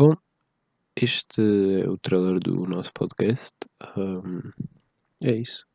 Bom, este é o trailer do nosso podcast. Um, é isso.